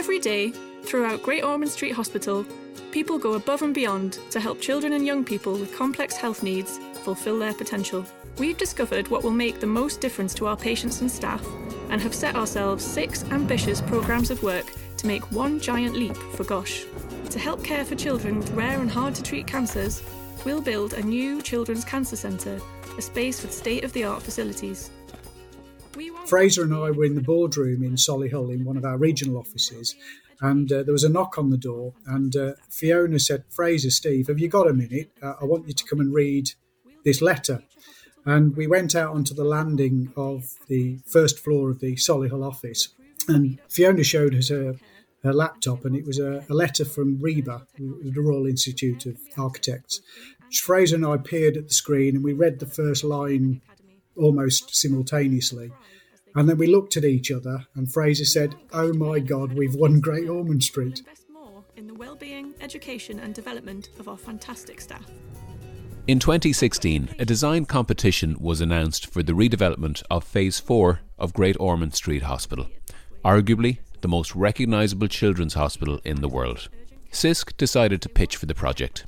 Every day, throughout Great Ormond Street Hospital, people go above and beyond to help children and young people with complex health needs fulfil their potential. We've discovered what will make the most difference to our patients and staff and have set ourselves six ambitious programmes of work to make one giant leap for GOSH. To help care for children with rare and hard to treat cancers, we'll build a new Children's Cancer Centre, a space with state of the art facilities. Fraser and I were in the boardroom in Solihull in one of our regional offices, and uh, there was a knock on the door. And uh, Fiona said, Fraser, Steve, have you got a minute? Uh, I want you to come and read this letter. And we went out onto the landing of the first floor of the Solihull office, and Fiona showed us her, her laptop, and it was a, a letter from RIBA, the Royal Institute of Architects. Fraser and I peered at the screen, and we read the first line almost simultaneously. And then we looked at each other, and Fraser said, "Oh my God, we've won Great Ormond Street." In the well-being, education, and development of our fantastic staff. In 2016, a design competition was announced for the redevelopment of Phase 4 of Great Ormond Street Hospital, arguably the most recognisable children's hospital in the world. Sisk decided to pitch for the project,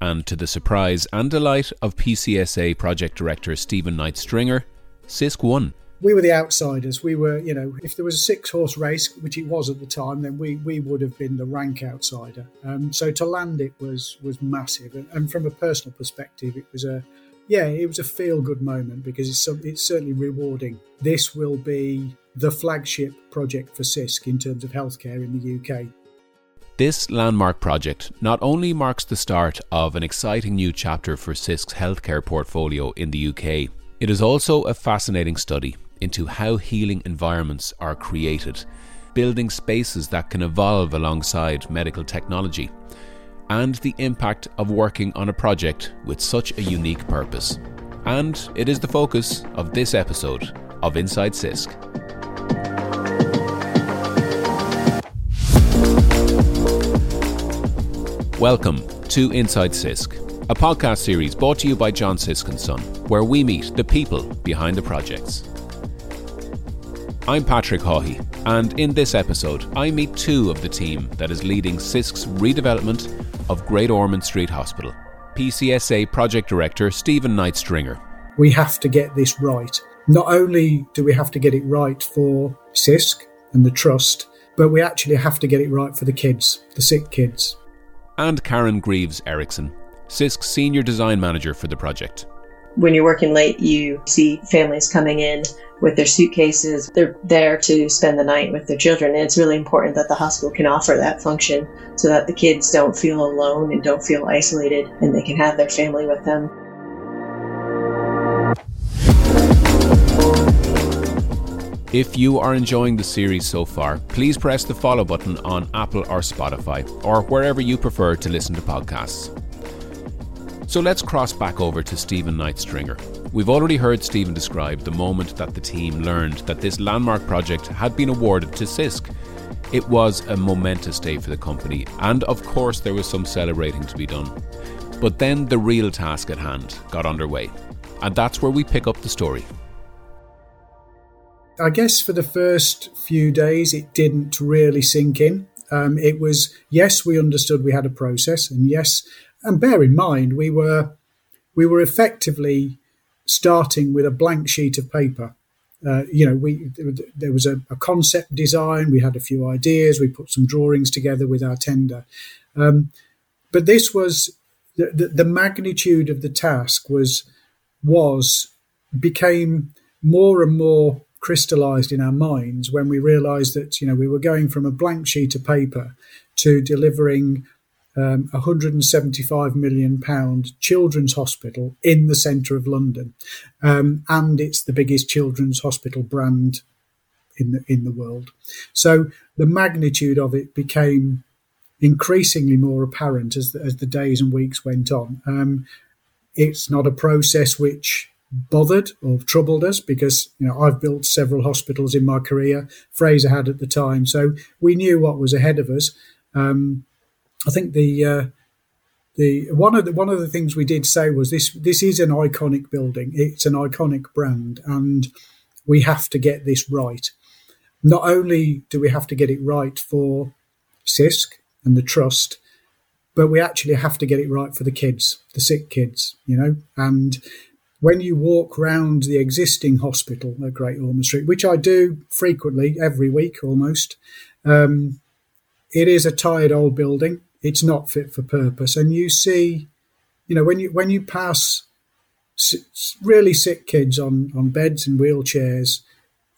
and to the surprise and delight of PCSA project director Stephen Knight Stringer, Sisk won we were the outsiders. We were, you know, if there was a six horse race, which it was at the time, then we, we would have been the rank outsider. Um, so to land it was was massive, and, and, from a personal perspective, it was a yeah, it was a feel good moment because it's it's certainly rewarding. This will be the flagship project for Sisk in terms of healthcare in the UK. This landmark project not only marks the start of an exciting new chapter for Sisk's healthcare portfolio in the UK, it is also a fascinating study into how healing environments are created, building spaces that can evolve alongside medical technology, and the impact of working on a project with such a unique purpose. And it is the focus of this episode of Inside Sisk. Welcome to Inside Sisk, a podcast series brought to you by John Sisk and Son, where we meet the people behind the projects. I'm Patrick Hawhey, and in this episode, I meet two of the team that is leading Sisk's redevelopment of Great Ormond Street Hospital. PCSA Project Director Stephen Knight Stringer. We have to get this right. Not only do we have to get it right for Sisk and the Trust, but we actually have to get it right for the kids, the sick kids. And Karen Greaves Erickson, Sisk's Senior Design Manager for the project. When you're working late, you see families coming in with their suitcases. They're there to spend the night with their children. And it's really important that the hospital can offer that function so that the kids don't feel alone and don't feel isolated and they can have their family with them. If you are enjoying the series so far, please press the follow button on Apple or Spotify, or wherever you prefer to listen to podcasts. So let's cross back over to Stephen Knight Stringer. We've already heard Stephen describe the moment that the team learned that this landmark project had been awarded to Sisk. It was a momentous day for the company, and of course, there was some celebrating to be done. But then the real task at hand got underway, and that's where we pick up the story. I guess for the first few days, it didn't really sink in. Um, it was, yes, we understood we had a process, and yes, and bear in mind, we were we were effectively starting with a blank sheet of paper. Uh, you know, we there was a, a, concept design. We had a few ideas. We put some drawings together with our tender, um, but this was the, the, the magnitude of the task was was became more and more crystallized in our minds when we realized that you know we were going from a blank sheet of paper to delivering um, 175 million pound children's hospital in the centre of London, um, and it's the biggest children's hospital brand in the in the world. So the magnitude of it became increasingly more apparent as the, as the days and weeks went on. Um, it's not a process which bothered or troubled us because you know I've built several hospitals in my career. Fraser had at the time, so we knew what was ahead of us. Um, I think the uh, the one of the one of the things we did say was this this is an iconic building. It's an iconic brand, and we have to get this right. not only do we have to get it right for Sisk and the trust, but we actually have to get it right for the kids, the sick kids, you know. And when you walk round the existing hospital at Great Ormond Street, which I do frequently, every week almost, um, it is a tired old building. It's not fit for purpose, and you see, you know, when you when you pass really sick kids on on beds and wheelchairs,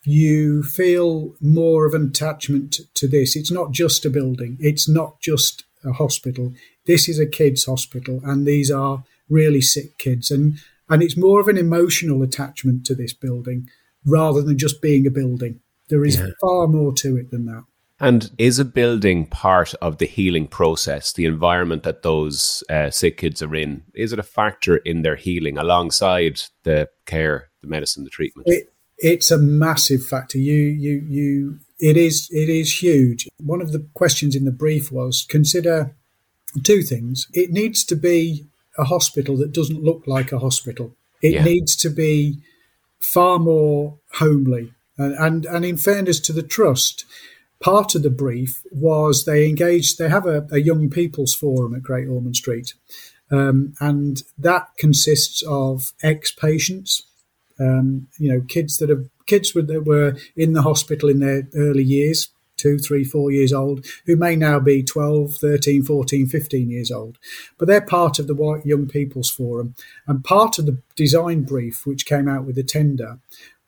you feel more of an attachment to this. It's not just a building. It's not just a hospital. This is a kids' hospital, and these are really sick kids, and and it's more of an emotional attachment to this building rather than just being a building. There is yeah. far more to it than that. And is a building part of the healing process? The environment that those uh, sick kids are in is it a factor in their healing alongside the care, the medicine, the treatment? It, it's a massive factor. You, you, you. It is. It is huge. One of the questions in the brief was consider two things. It needs to be a hospital that doesn't look like a hospital. It yeah. needs to be far more homely. And, and, and in fairness to the trust, part of the brief was they engaged, they have a, a young people's forum at Great Ormond Street. Um, and that consists of ex patients, um, you know, kids that have kids that were in the hospital in their early years, two, three, four years old, who may now be 12, 13, 14, 15 years old. But they're part of the White Young People's Forum. And part of the design brief, which came out with the tender,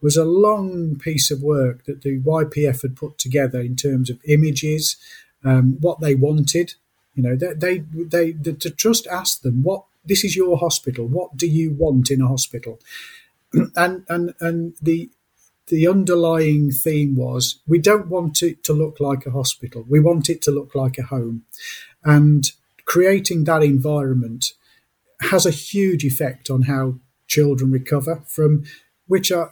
was a long piece of work that the YPF had put together in terms of images, um, what they wanted. You know, they, they, they, the, the trust asked them, what, this is your hospital. What do you want in a hospital? and, and, and the the underlying theme was we don't want it to look like a hospital. We want it to look like a home. And creating that environment has a huge effect on how children recover from which are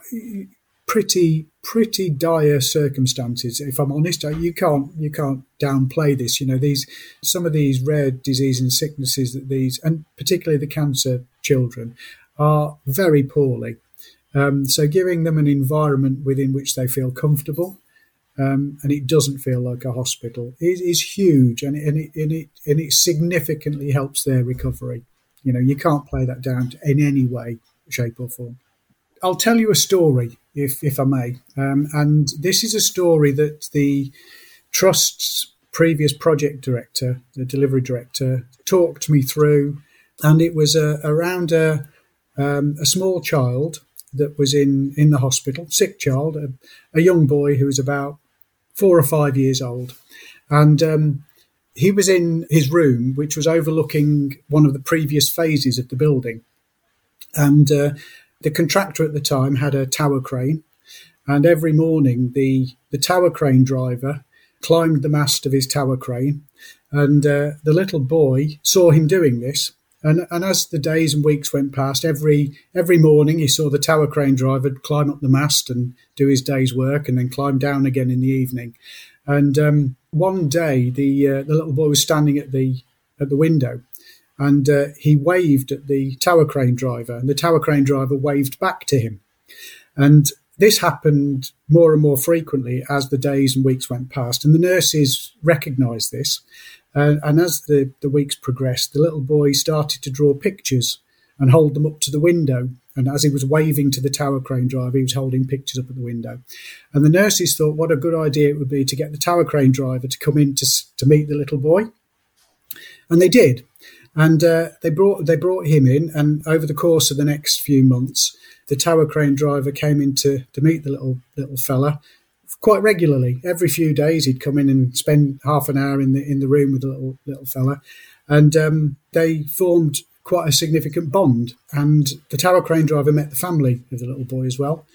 pretty pretty dire circumstances if i'm honest you can't you can't downplay this you know these some of these rare disease and sicknesses that these and particularly the cancer children are very poorly um, so giving them an environment within which they feel comfortable um, and it doesn't feel like a hospital is, is huge and, and, it, and, it, and it significantly helps their recovery. You know, you can't play that down in any way, shape, or form. I'll tell you a story, if, if I may. Um, and this is a story that the Trust's previous project director, the delivery director, talked me through. And it was uh, around a, um, a small child that was in, in the hospital, sick child, a, a young boy who was about four or five years old. And um, he was in his room, which was overlooking one of the previous phases of the building. And uh, the contractor at the time had a tower crane. And every morning, the, the tower crane driver climbed the mast of his tower crane. And uh, the little boy saw him doing this and, and as the days and weeks went past, every every morning he saw the tower crane driver climb up the mast and do his day's work, and then climb down again in the evening. And um, one day, the uh, the little boy was standing at the at the window, and uh, he waved at the tower crane driver, and the tower crane driver waved back to him. And this happened more and more frequently as the days and weeks went past, and the nurses recognised this, uh, and as the, the weeks progressed, the little boy started to draw pictures and hold them up to the window. And as he was waving to the tower crane driver, he was holding pictures up at the window. And the nurses thought what a good idea it would be to get the tower crane driver to come in to, to meet the little boy. And they did. And uh, they brought they brought him in, and over the course of the next few months, the tower crane driver came in to, to meet the little little fella, quite regularly. Every few days, he'd come in and spend half an hour in the in the room with the little little fella, and um, they formed quite a significant bond. And the tower crane driver met the family of the little boy as well.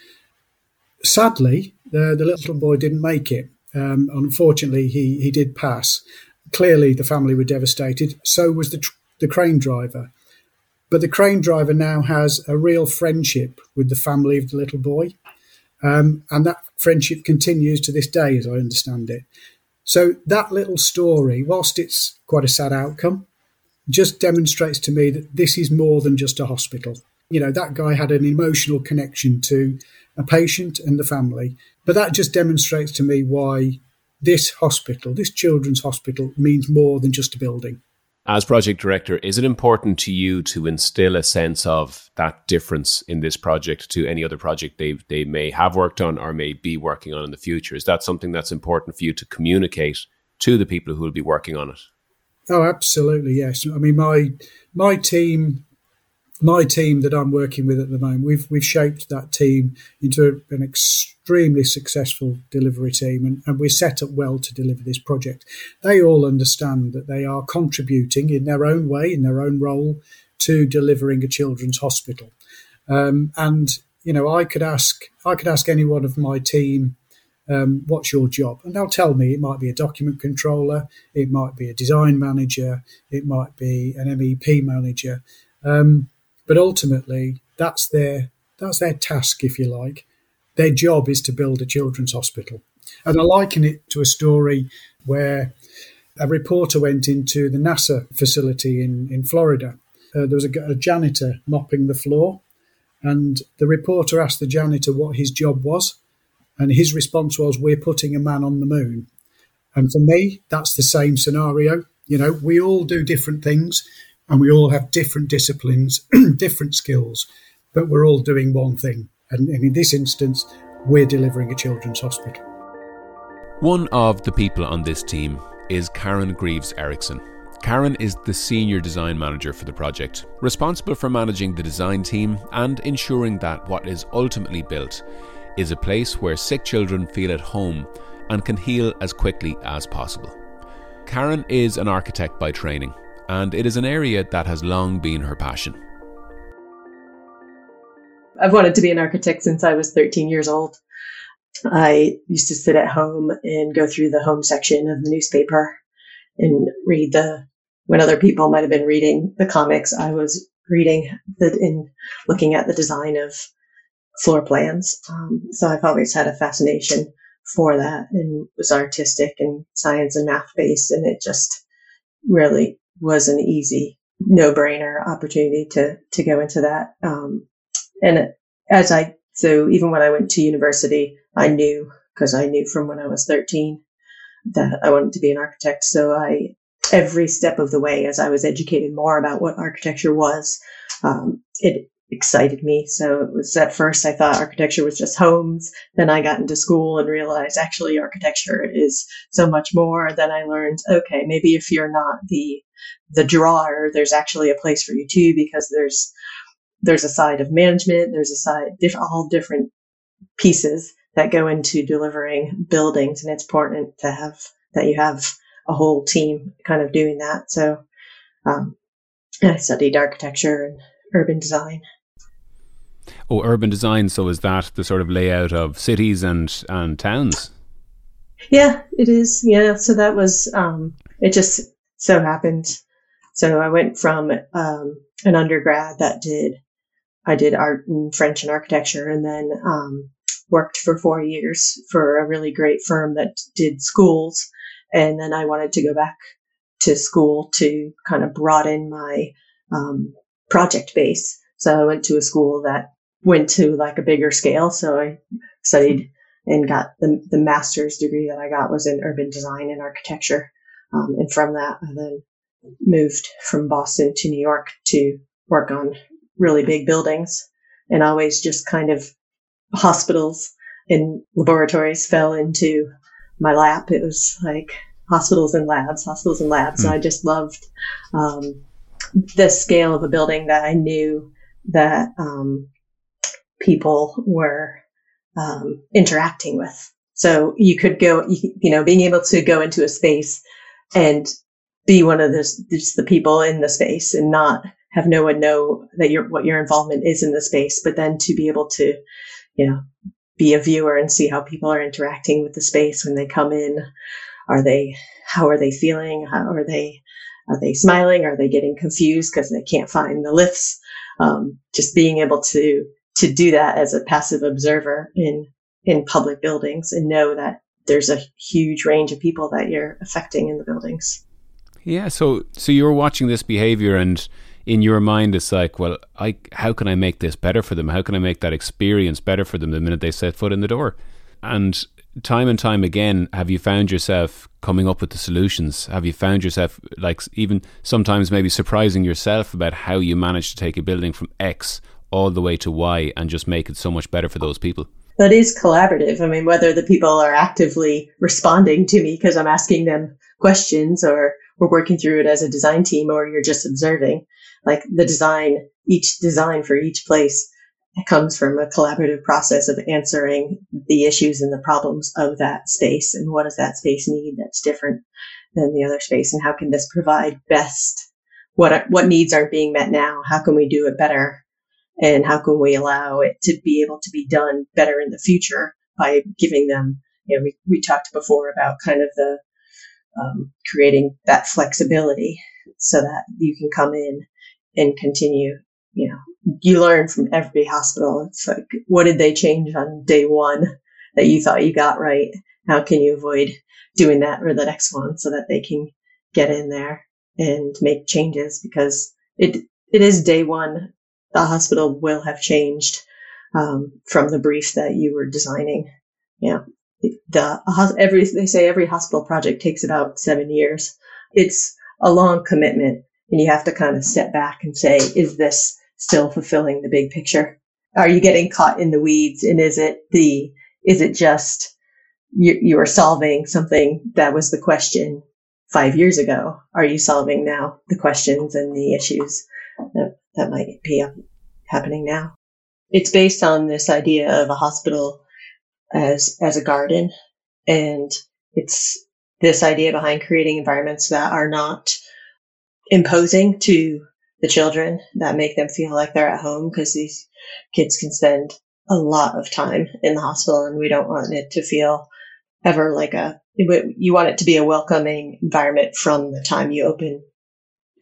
Sadly, the, the little boy didn't make it. Um, unfortunately, he he did pass. Clearly, the family were devastated. So was the the crane driver. But the crane driver now has a real friendship with the family of the little boy. Um, and that friendship continues to this day, as I understand it. So that little story, whilst it's quite a sad outcome, just demonstrates to me that this is more than just a hospital. You know, that guy had an emotional connection to a patient and the family. But that just demonstrates to me why this hospital, this children's hospital, means more than just a building. As project director, is it important to you to instill a sense of that difference in this project to any other project they, they may have worked on or may be working on in the future? Is that something that's important for you to communicate to the people who will be working on it? Oh, absolutely, yes. I mean, my my team my team that I'm working with at the moment, we've we've shaped that team into an extremely successful delivery team, and, and we're set up well to deliver this project. They all understand that they are contributing in their own way, in their own role, to delivering a children's hospital. Um, and you know, I could ask I could ask any one of my team, um, "What's your job?" and they'll tell me. It might be a document controller, it might be a design manager, it might be an MEP manager. Um, but ultimately, that's their that's their task, if you like. Their job is to build a children's hospital. And I liken it to a story where a reporter went into the NASA facility in, in Florida. Uh, there was a, a janitor mopping the floor, and the reporter asked the janitor what his job was. And his response was, We're putting a man on the moon. And for me, that's the same scenario. You know, we all do different things and we all have different disciplines, different skills, but we're all doing one thing. And, and in this instance, we're delivering a children's hospital. One of the people on this team is Karen Greaves Erickson. Karen is the senior design manager for the project, responsible for managing the design team and ensuring that what is ultimately built is a place where sick children feel at home and can heal as quickly as possible. Karen is an architect by training and it is an area that has long been her passion. I've wanted to be an architect since I was 13 years old. I used to sit at home and go through the home section of the newspaper and read the, when other people might have been reading the comics, I was reading the, and looking at the design of floor plans. Um, so I've always had a fascination for that and was artistic and science and math based. And it just really was an easy no brainer opportunity to, to go into that. Um, and as I, so even when I went to university, I knew because I knew from when I was 13 that I wanted to be an architect. So I, every step of the way, as I was educated more about what architecture was, um, it excited me. So it was at first I thought architecture was just homes. Then I got into school and realized actually architecture is so much more. Then I learned, okay, maybe if you're not the the drawer, there's actually a place for you too because there's there's a side of management, there's a side all different pieces that go into delivering buildings, and it's important to have that you have a whole team kind of doing that. So um, I studied architecture and urban design. Oh, urban design. So is that the sort of layout of cities and and towns? Yeah, it is. Yeah. So that was um, it. Just so happened. So I went from um, an undergrad that did I did art and French and architecture, and then um, worked for four years for a really great firm that did schools. And then I wanted to go back to school to kind of broaden my um, project base. So I went to a school that went to like a bigger scale. So I studied and got the, the master's degree that I got was in urban design and architecture. Um, and from that, I then moved from Boston to New York to work on really big buildings and always just kind of hospitals and laboratories fell into my lap. It was like hospitals and labs, hospitals and labs. Mm. I just loved um, the scale of a building that I knew that um, people were um, interacting with. So you could go, you, you, know, being able to go into a space and be one of those, just the people in the space and not have no one know that your, what your involvement is in the space, but then to be able to, you know, be a viewer and see how people are interacting with the space when they come in. Are they, how are they feeling? How are they, are they smiling? Are they getting confused because they can't find the lifts? Um, just being able to to do that as a passive observer in in public buildings and know that there's a huge range of people that you're affecting in the buildings. Yeah, so so you're watching this behavior and in your mind it's like, well, I how can I make this better for them? How can I make that experience better for them the minute they set foot in the door? And time and time again, have you found yourself coming up with the solutions? Have you found yourself like even sometimes maybe surprising yourself about how you managed to take a building from X all the way to Y and just make it so much better for those people? That is collaborative. I mean, whether the people are actively responding to me because I'm asking them questions or we're working through it as a design team or you're just observing, like the design, each design for each place comes from a collaborative process of answering the issues and the problems of that space and what does that space need that's different than the other space and how can this provide best what what needs aren't being met now how can we do it better and how can we allow it to be able to be done better in the future by giving them you know we, we talked before about kind of the um, creating that flexibility so that you can come in and continue you know you learn from every hospital. It's like, what did they change on day one that you thought you got right? How can you avoid doing that for the next one so that they can get in there and make changes because it, it is day one. The hospital will have changed, um, from the brief that you were designing. Yeah. The, every, they say every hospital project takes about seven years. It's a long commitment and you have to kind of step back and say, is this still fulfilling the big picture? Are you getting caught in the weeds? And is it the, is it just you, you are solving something that was the question five years ago? Are you solving now the questions and the issues that, that might be um, happening now? It's based on this idea of a hospital as, as a garden. And it's this idea behind creating environments that are not imposing to the children that make them feel like they're at home because these kids can spend a lot of time in the hospital and we don't want it to feel ever like a you want it to be a welcoming environment from the time you open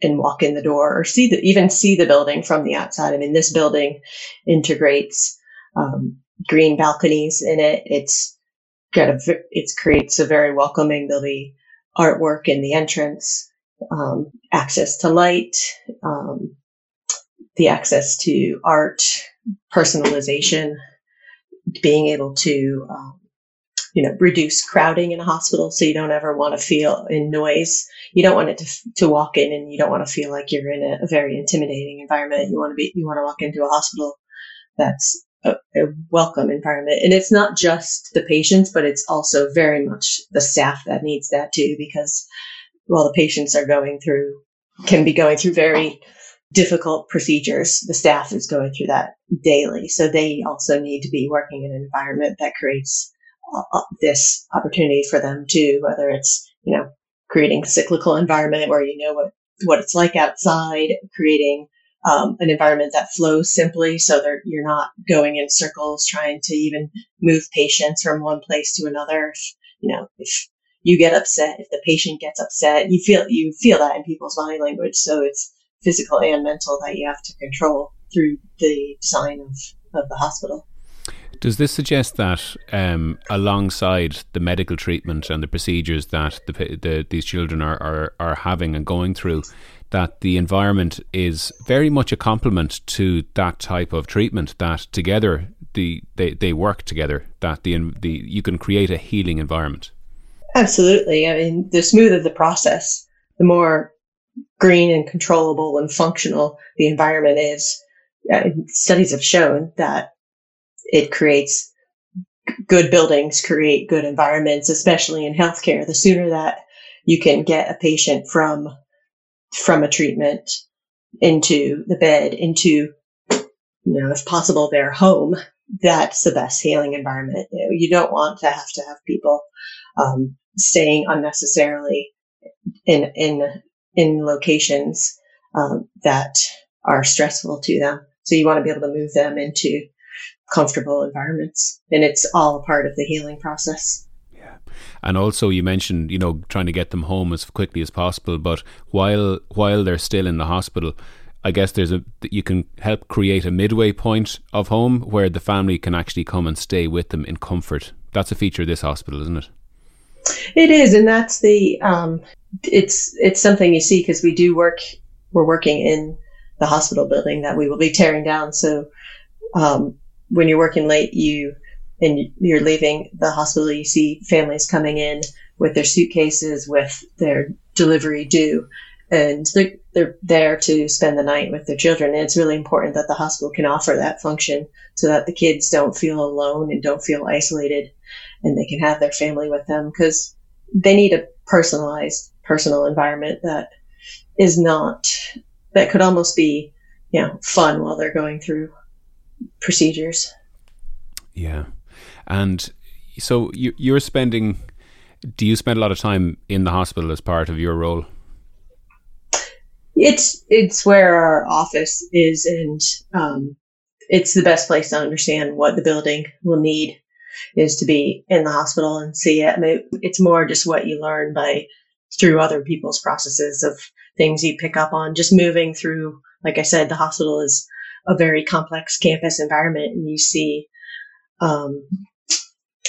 and walk in the door or see the even see the building from the outside. I mean this building integrates um, green balconies in it. It's got a it creates a very welcoming there'll be artwork in the entrance um, access to light, um, the access to art, personalization, being able to, um, you know, reduce crowding in a hospital so you don't ever want to feel in noise. You don't want it to, to walk in and you don't want to feel like you're in a, a very intimidating environment. You want to be, you want to walk into a hospital that's a, a, welcome environment. And it's not just the patients, but it's also very much the staff that needs that too, because while the patients are going through, can be going through very difficult procedures. The staff is going through that daily. So they also need to be working in an environment that creates this opportunity for them to, whether it's, you know, creating cyclical environment where you know what, what it's like outside, creating um, an environment that flows simply so that you're not going in circles trying to even move patients from one place to another. If, you know, if you get upset if the patient gets upset you feel you feel that in people's body language so it's physical and mental that you have to control through the design of, of the hospital does this suggest that um, alongside the medical treatment and the procedures that the, the, these children are, are, are having and going through, that the environment is very much a complement to that type of treatment, that together the, they, they work together, that the, the, you can create a healing environment? Absolutely. I mean, the smoother the process, the more green and controllable and functional the environment is. Uh, studies have shown that it creates good buildings, create good environments, especially in healthcare. The sooner that you can get a patient from from a treatment into the bed, into you know, if possible, their home, that's the best healing environment. You, know, you don't want to have to have people um, staying unnecessarily in in in locations um, that are stressful to them. So you want to be able to move them into comfortable environments, and it's all part of the healing process. Yeah, and also you mentioned you know trying to get them home as quickly as possible, but while while they're still in the hospital. I guess there's a you can help create a midway point of home where the family can actually come and stay with them in comfort. That's a feature of this hospital, isn't it? It is, and that's the um, it's it's something you see because we do work. We're working in the hospital building that we will be tearing down. So um, when you're working late, you and you're leaving the hospital, you see families coming in with their suitcases with their delivery due, and they're, they're there to spend the night with their children. And it's really important that the hospital can offer that function so that the kids don't feel alone and don't feel isolated, and they can have their family with them because they need a personalized, personal environment that is not that could almost be, you know, fun while they're going through procedures. Yeah. And so you, you're spending, do you spend a lot of time in the hospital as part of your role? It's it's where our office is, and um, it's the best place to understand what the building will need is to be in the hospital and see it. I mean, it's more just what you learn by through other people's processes of things you pick up on just moving through. Like I said, the hospital is a very complex campus environment, and you see um,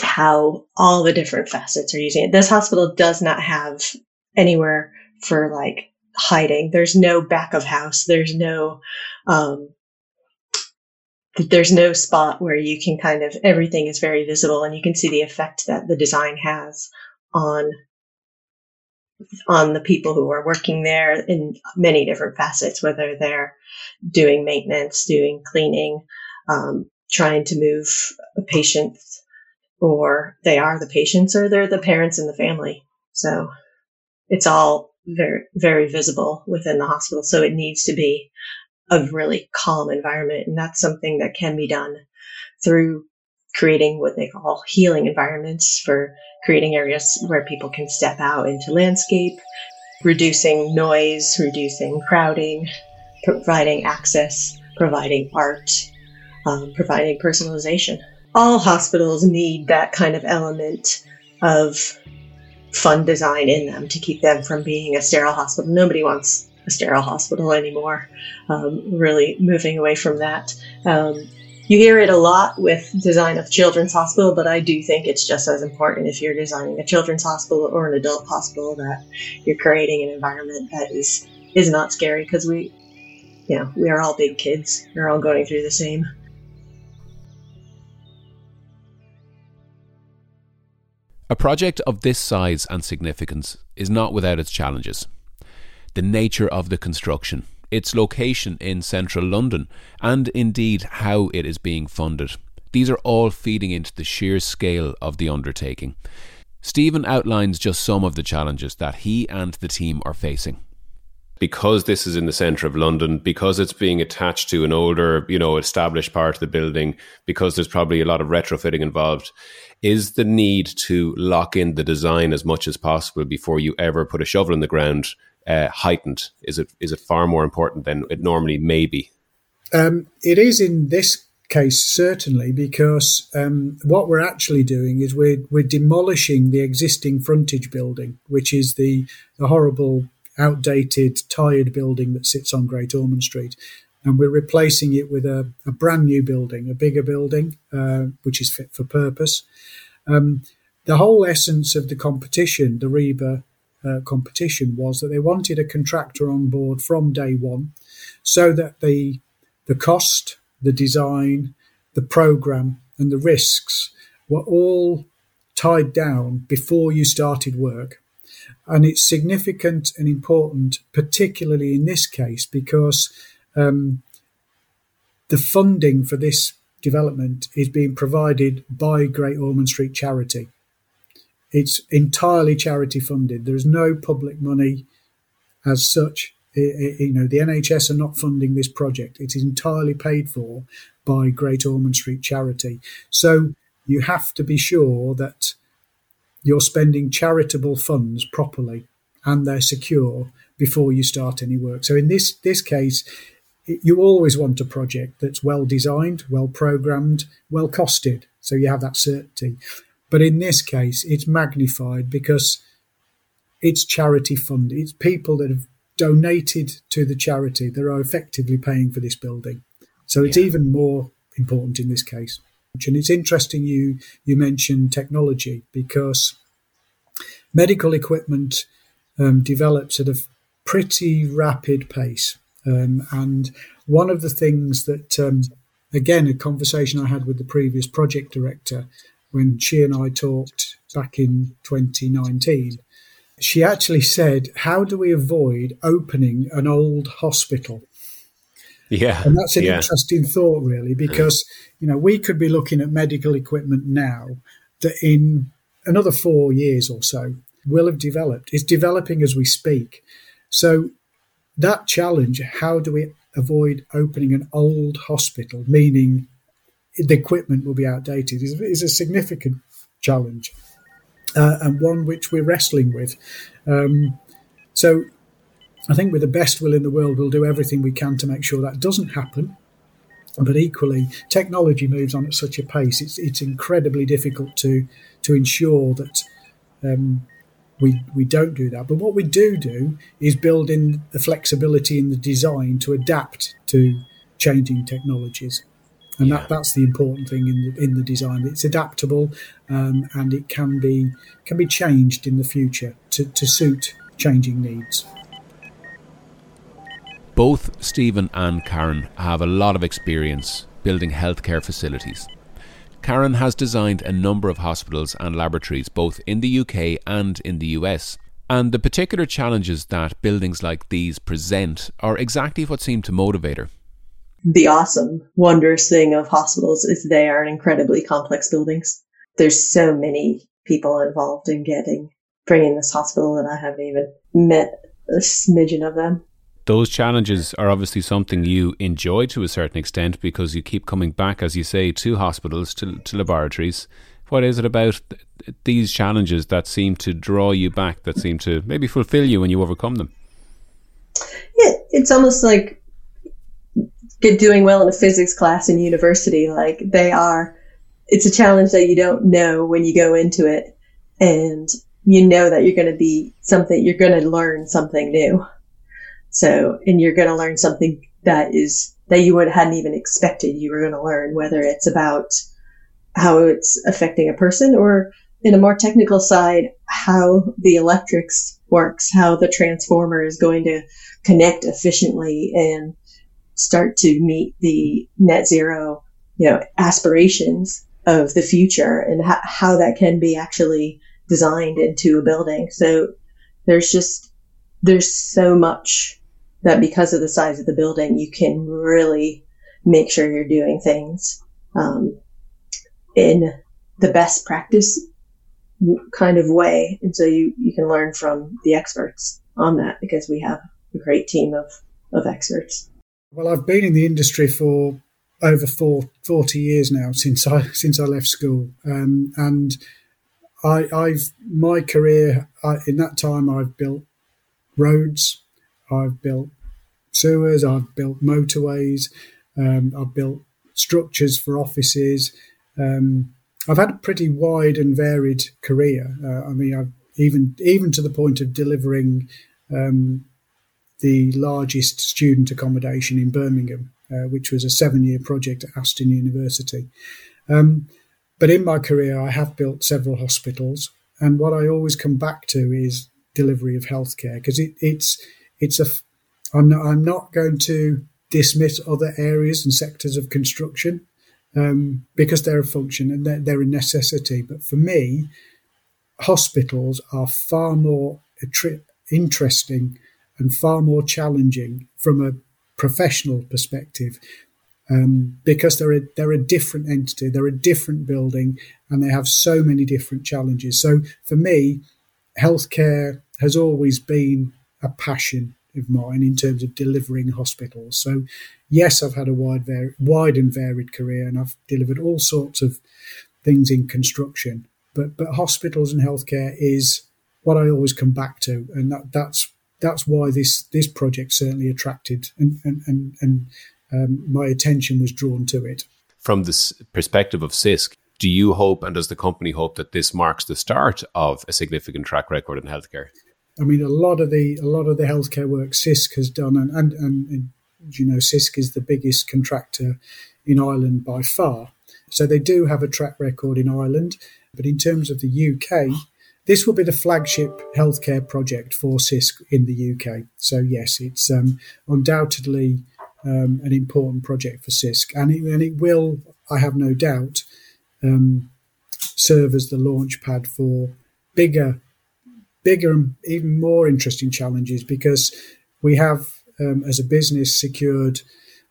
how all the different facets are using it. This hospital does not have anywhere for like hiding. There's no back of house. There's no, um, there's no spot where you can kind of everything is very visible and you can see the effect that the design has on on the people who are working there in many different facets, whether they're doing maintenance, doing cleaning, um, trying to move a patient, or they are the patients, or they're the parents in the family. So it's all very, very visible within the hospital. So it needs to be a really calm environment. And that's something that can be done through creating what they call healing environments for creating areas where people can step out into landscape, reducing noise, reducing crowding, providing access, providing art, um, providing personalization. All hospitals need that kind of element of fun design in them to keep them from being a sterile hospital. Nobody wants a sterile hospital anymore. Um, really moving away from that. Um, you hear it a lot with design of children's hospital, but I do think it's just as important if you're designing a children's hospital or an adult hospital that you're creating an environment that is is not scary because we, you know, we are all big kids. We're all going through the same. A project of this size and significance is not without its challenges. The nature of the construction, its location in central London, and indeed how it is being funded. These are all feeding into the sheer scale of the undertaking. Stephen outlines just some of the challenges that he and the team are facing because this is in the center of London, because it's being attached to an older, you know, established part of the building, because there's probably a lot of retrofitting involved, is the need to lock in the design as much as possible before you ever put a shovel in the ground uh, heightened? Is it is it far more important than it normally may be? Um, it is in this case certainly because um, what we're actually doing is we're we're demolishing the existing frontage building, which is the the horrible, outdated, tired building that sits on Great Ormond Street. And we're replacing it with a, a brand new building, a bigger building, uh, which is fit for purpose. Um, the whole essence of the competition, the RIBA uh, competition was that they wanted a contractor on board from day one so that the the cost, the design, the program, and the risks were all tied down before you started work. And it's significant and important, particularly in this case, because um, the funding for this development is being provided by Great Ormond Street Charity. It's entirely charity funded. There is no public money as such. It, it, you know, the NHS are not funding this project. It is entirely paid for by Great Ormond Street Charity. So you have to be sure that you're spending charitable funds properly and they're secure before you start any work. So in this this case, you always want a project that's well designed, well programmed, well costed, so you have that certainty. But in this case, it's magnified because it's charity funded. It's people that have donated to the charity that are effectively paying for this building. So it's yeah. even more important in this case. And it's interesting you you mentioned technology because medical equipment um, develops at a pretty rapid pace. Um, and one of the things that, um, again, a conversation I had with the previous project director when she and I talked back in 2019, she actually said, How do we avoid opening an old hospital? Yeah. And that's an yeah. interesting thought, really, hmm. because, you know, we could be looking at medical equipment now that in another four years or so will have developed. It's developing as we speak. So that challenge, how do we avoid opening an old hospital, meaning the equipment will be outdated, is, is a significant challenge uh, and one which we're wrestling with. Um, so I think with the best will in the world, we'll do everything we can to make sure that doesn't happen. But equally, technology moves on at such a pace; it's it's incredibly difficult to to ensure that um, we we don't do that. But what we do do is build in the flexibility in the design to adapt to changing technologies, and Yeah. that, that's the important thing in the in the design. It's adaptable, um, and it can be can be changed in the future to, to suit changing needs. Both Stephen and Karen have a lot of experience building healthcare facilities. Karen has designed a number of hospitals and laboratories both in the UK and in the US. And the particular challenges that buildings like these present are exactly what seem to motivate her. The awesome, wondrous thing of hospitals is they are incredibly complex buildings. There's so many people involved in getting, bringing this hospital that I haven't even met a smidgen of them. Those challenges are obviously something you enjoy to a certain extent because you keep coming back, as you say, to hospitals, to, to laboratories. What is it about th- these challenges that seem to draw you back, that seem to maybe fulfill you when you overcome them? Yeah, it's almost like get doing well in a physics class in university. Like they are, it's a challenge that you don't know when you go into it, and you know that you're going to be something. You're going to learn something new. So, and you're going to learn something that is that you would hadn't even expected you were going to learn. Whether it's about how it's affecting a person, or in a more technical side, how the electrics works, how the transformer is going to connect efficiently and start to meet the net zero, you know, aspirations of the future and ho- how that can be actually designed into a building. So there's just, there's so much that because of the size of the building, you can really make sure you're doing things, um, in the best practice kind of way. And so you, you can learn from the experts on that because we have a great team of, of experts. Well, I've been in the industry for over four, 40 years now since I since I left school, um, and I, I've my career I, in that time I've built roads, I've built sewers, I've built motorways, um, I've built structures for offices. Um, I've had a pretty wide and varied career. Uh, I mean, I've even even to the point of delivering um, the largest student accommodation in Birmingham, uh, which was a seven year project at Aston University. Um, but in my career, I have built several hospitals, and what I always come back to is delivery of healthcare because it, it's it's a. I'm not, I'm not going to dismiss other areas and sectors of construction um, because they're a function and they're, they're a necessity. But for me, hospitals are far more attri- interesting and far more challenging from a professional perspective um, because they're a, they're a different entity, they're a different building, and they have so many different challenges. So for me, healthcare has always been a passion of mine in terms of delivering hospitals. So yes, I've had a wide, var- wide and varied career, and I've delivered all sorts of things in construction. But but hospitals and healthcare is what I always come back to, and that, that's that's why this this project certainly attracted and and and, and um, my attention was drawn to it. From this perspective of Sisk, do you hope and does the company hope that this marks the start of a significant track record in healthcare? I mean, a lot of the a lot of the healthcare work Sisk has done, and and, and, and you know, Sisk is the biggest contractor in Ireland by far. So they do have a track record in Ireland, but in terms of the UK, this will be the flagship healthcare project for Sisk in the UK. So yes, it's um, undoubtedly um, an important project for Sisk, and it, and it will, I have no doubt, um, serve as the launch pad for bigger, bigger and even more interesting challenges because we have, um, as a business, secured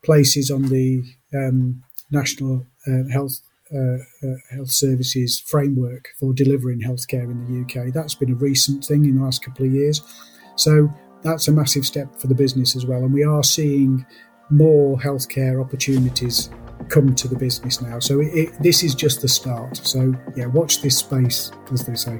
places on the um, National uh, Health Uh, uh, health services framework for delivering healthcare in the UK. That's been a recent thing in the last couple of years. So that's a massive step for the business as well. And we are seeing more healthcare opportunities come to the business now. So it, it, this is just the start. So yeah, watch this space, as they say.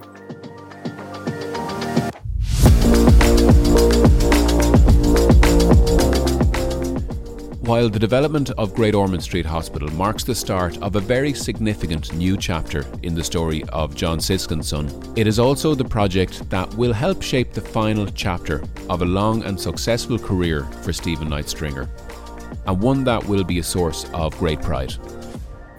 While the development of Great Ormond Street Hospital marks the start of a very significant new chapter in the story of John Sisk and Son, it is also the project that will help shape the final chapter of a long and successful career for Stephen Knight Stringer, and one that will be a source of great pride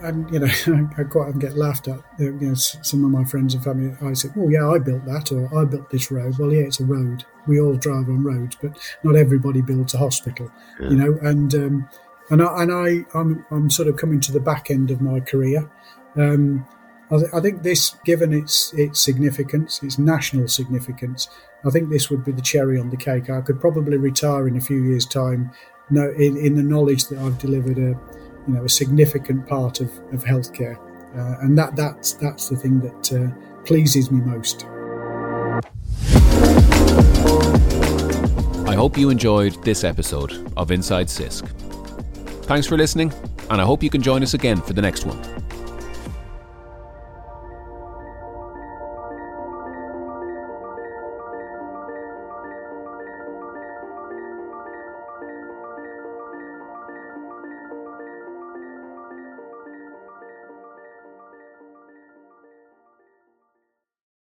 and you know, I quite often get laughed at. You know, some of my friends and family, I say, "Oh yeah, I built that," or "I built this road." Well, yeah, it's a road. We all drive on roads, but not everybody builds a hospital. Yeah. You know, and um, and I, and I, I'm I'm sort of coming to the back end of my career. Um, I, th- I think this, given its its significance, its national significance, I think this would be the cherry on the cake. I could probably retire in a few years' time, no, in, in the knowledge that I've delivered a you know a significant part of, of healthcare, uh, and that that's that's the thing that uh, pleases me most. I hope you enjoyed this episode of Inside Sisk. Thanks for listening, and I hope you can join us again for the next one.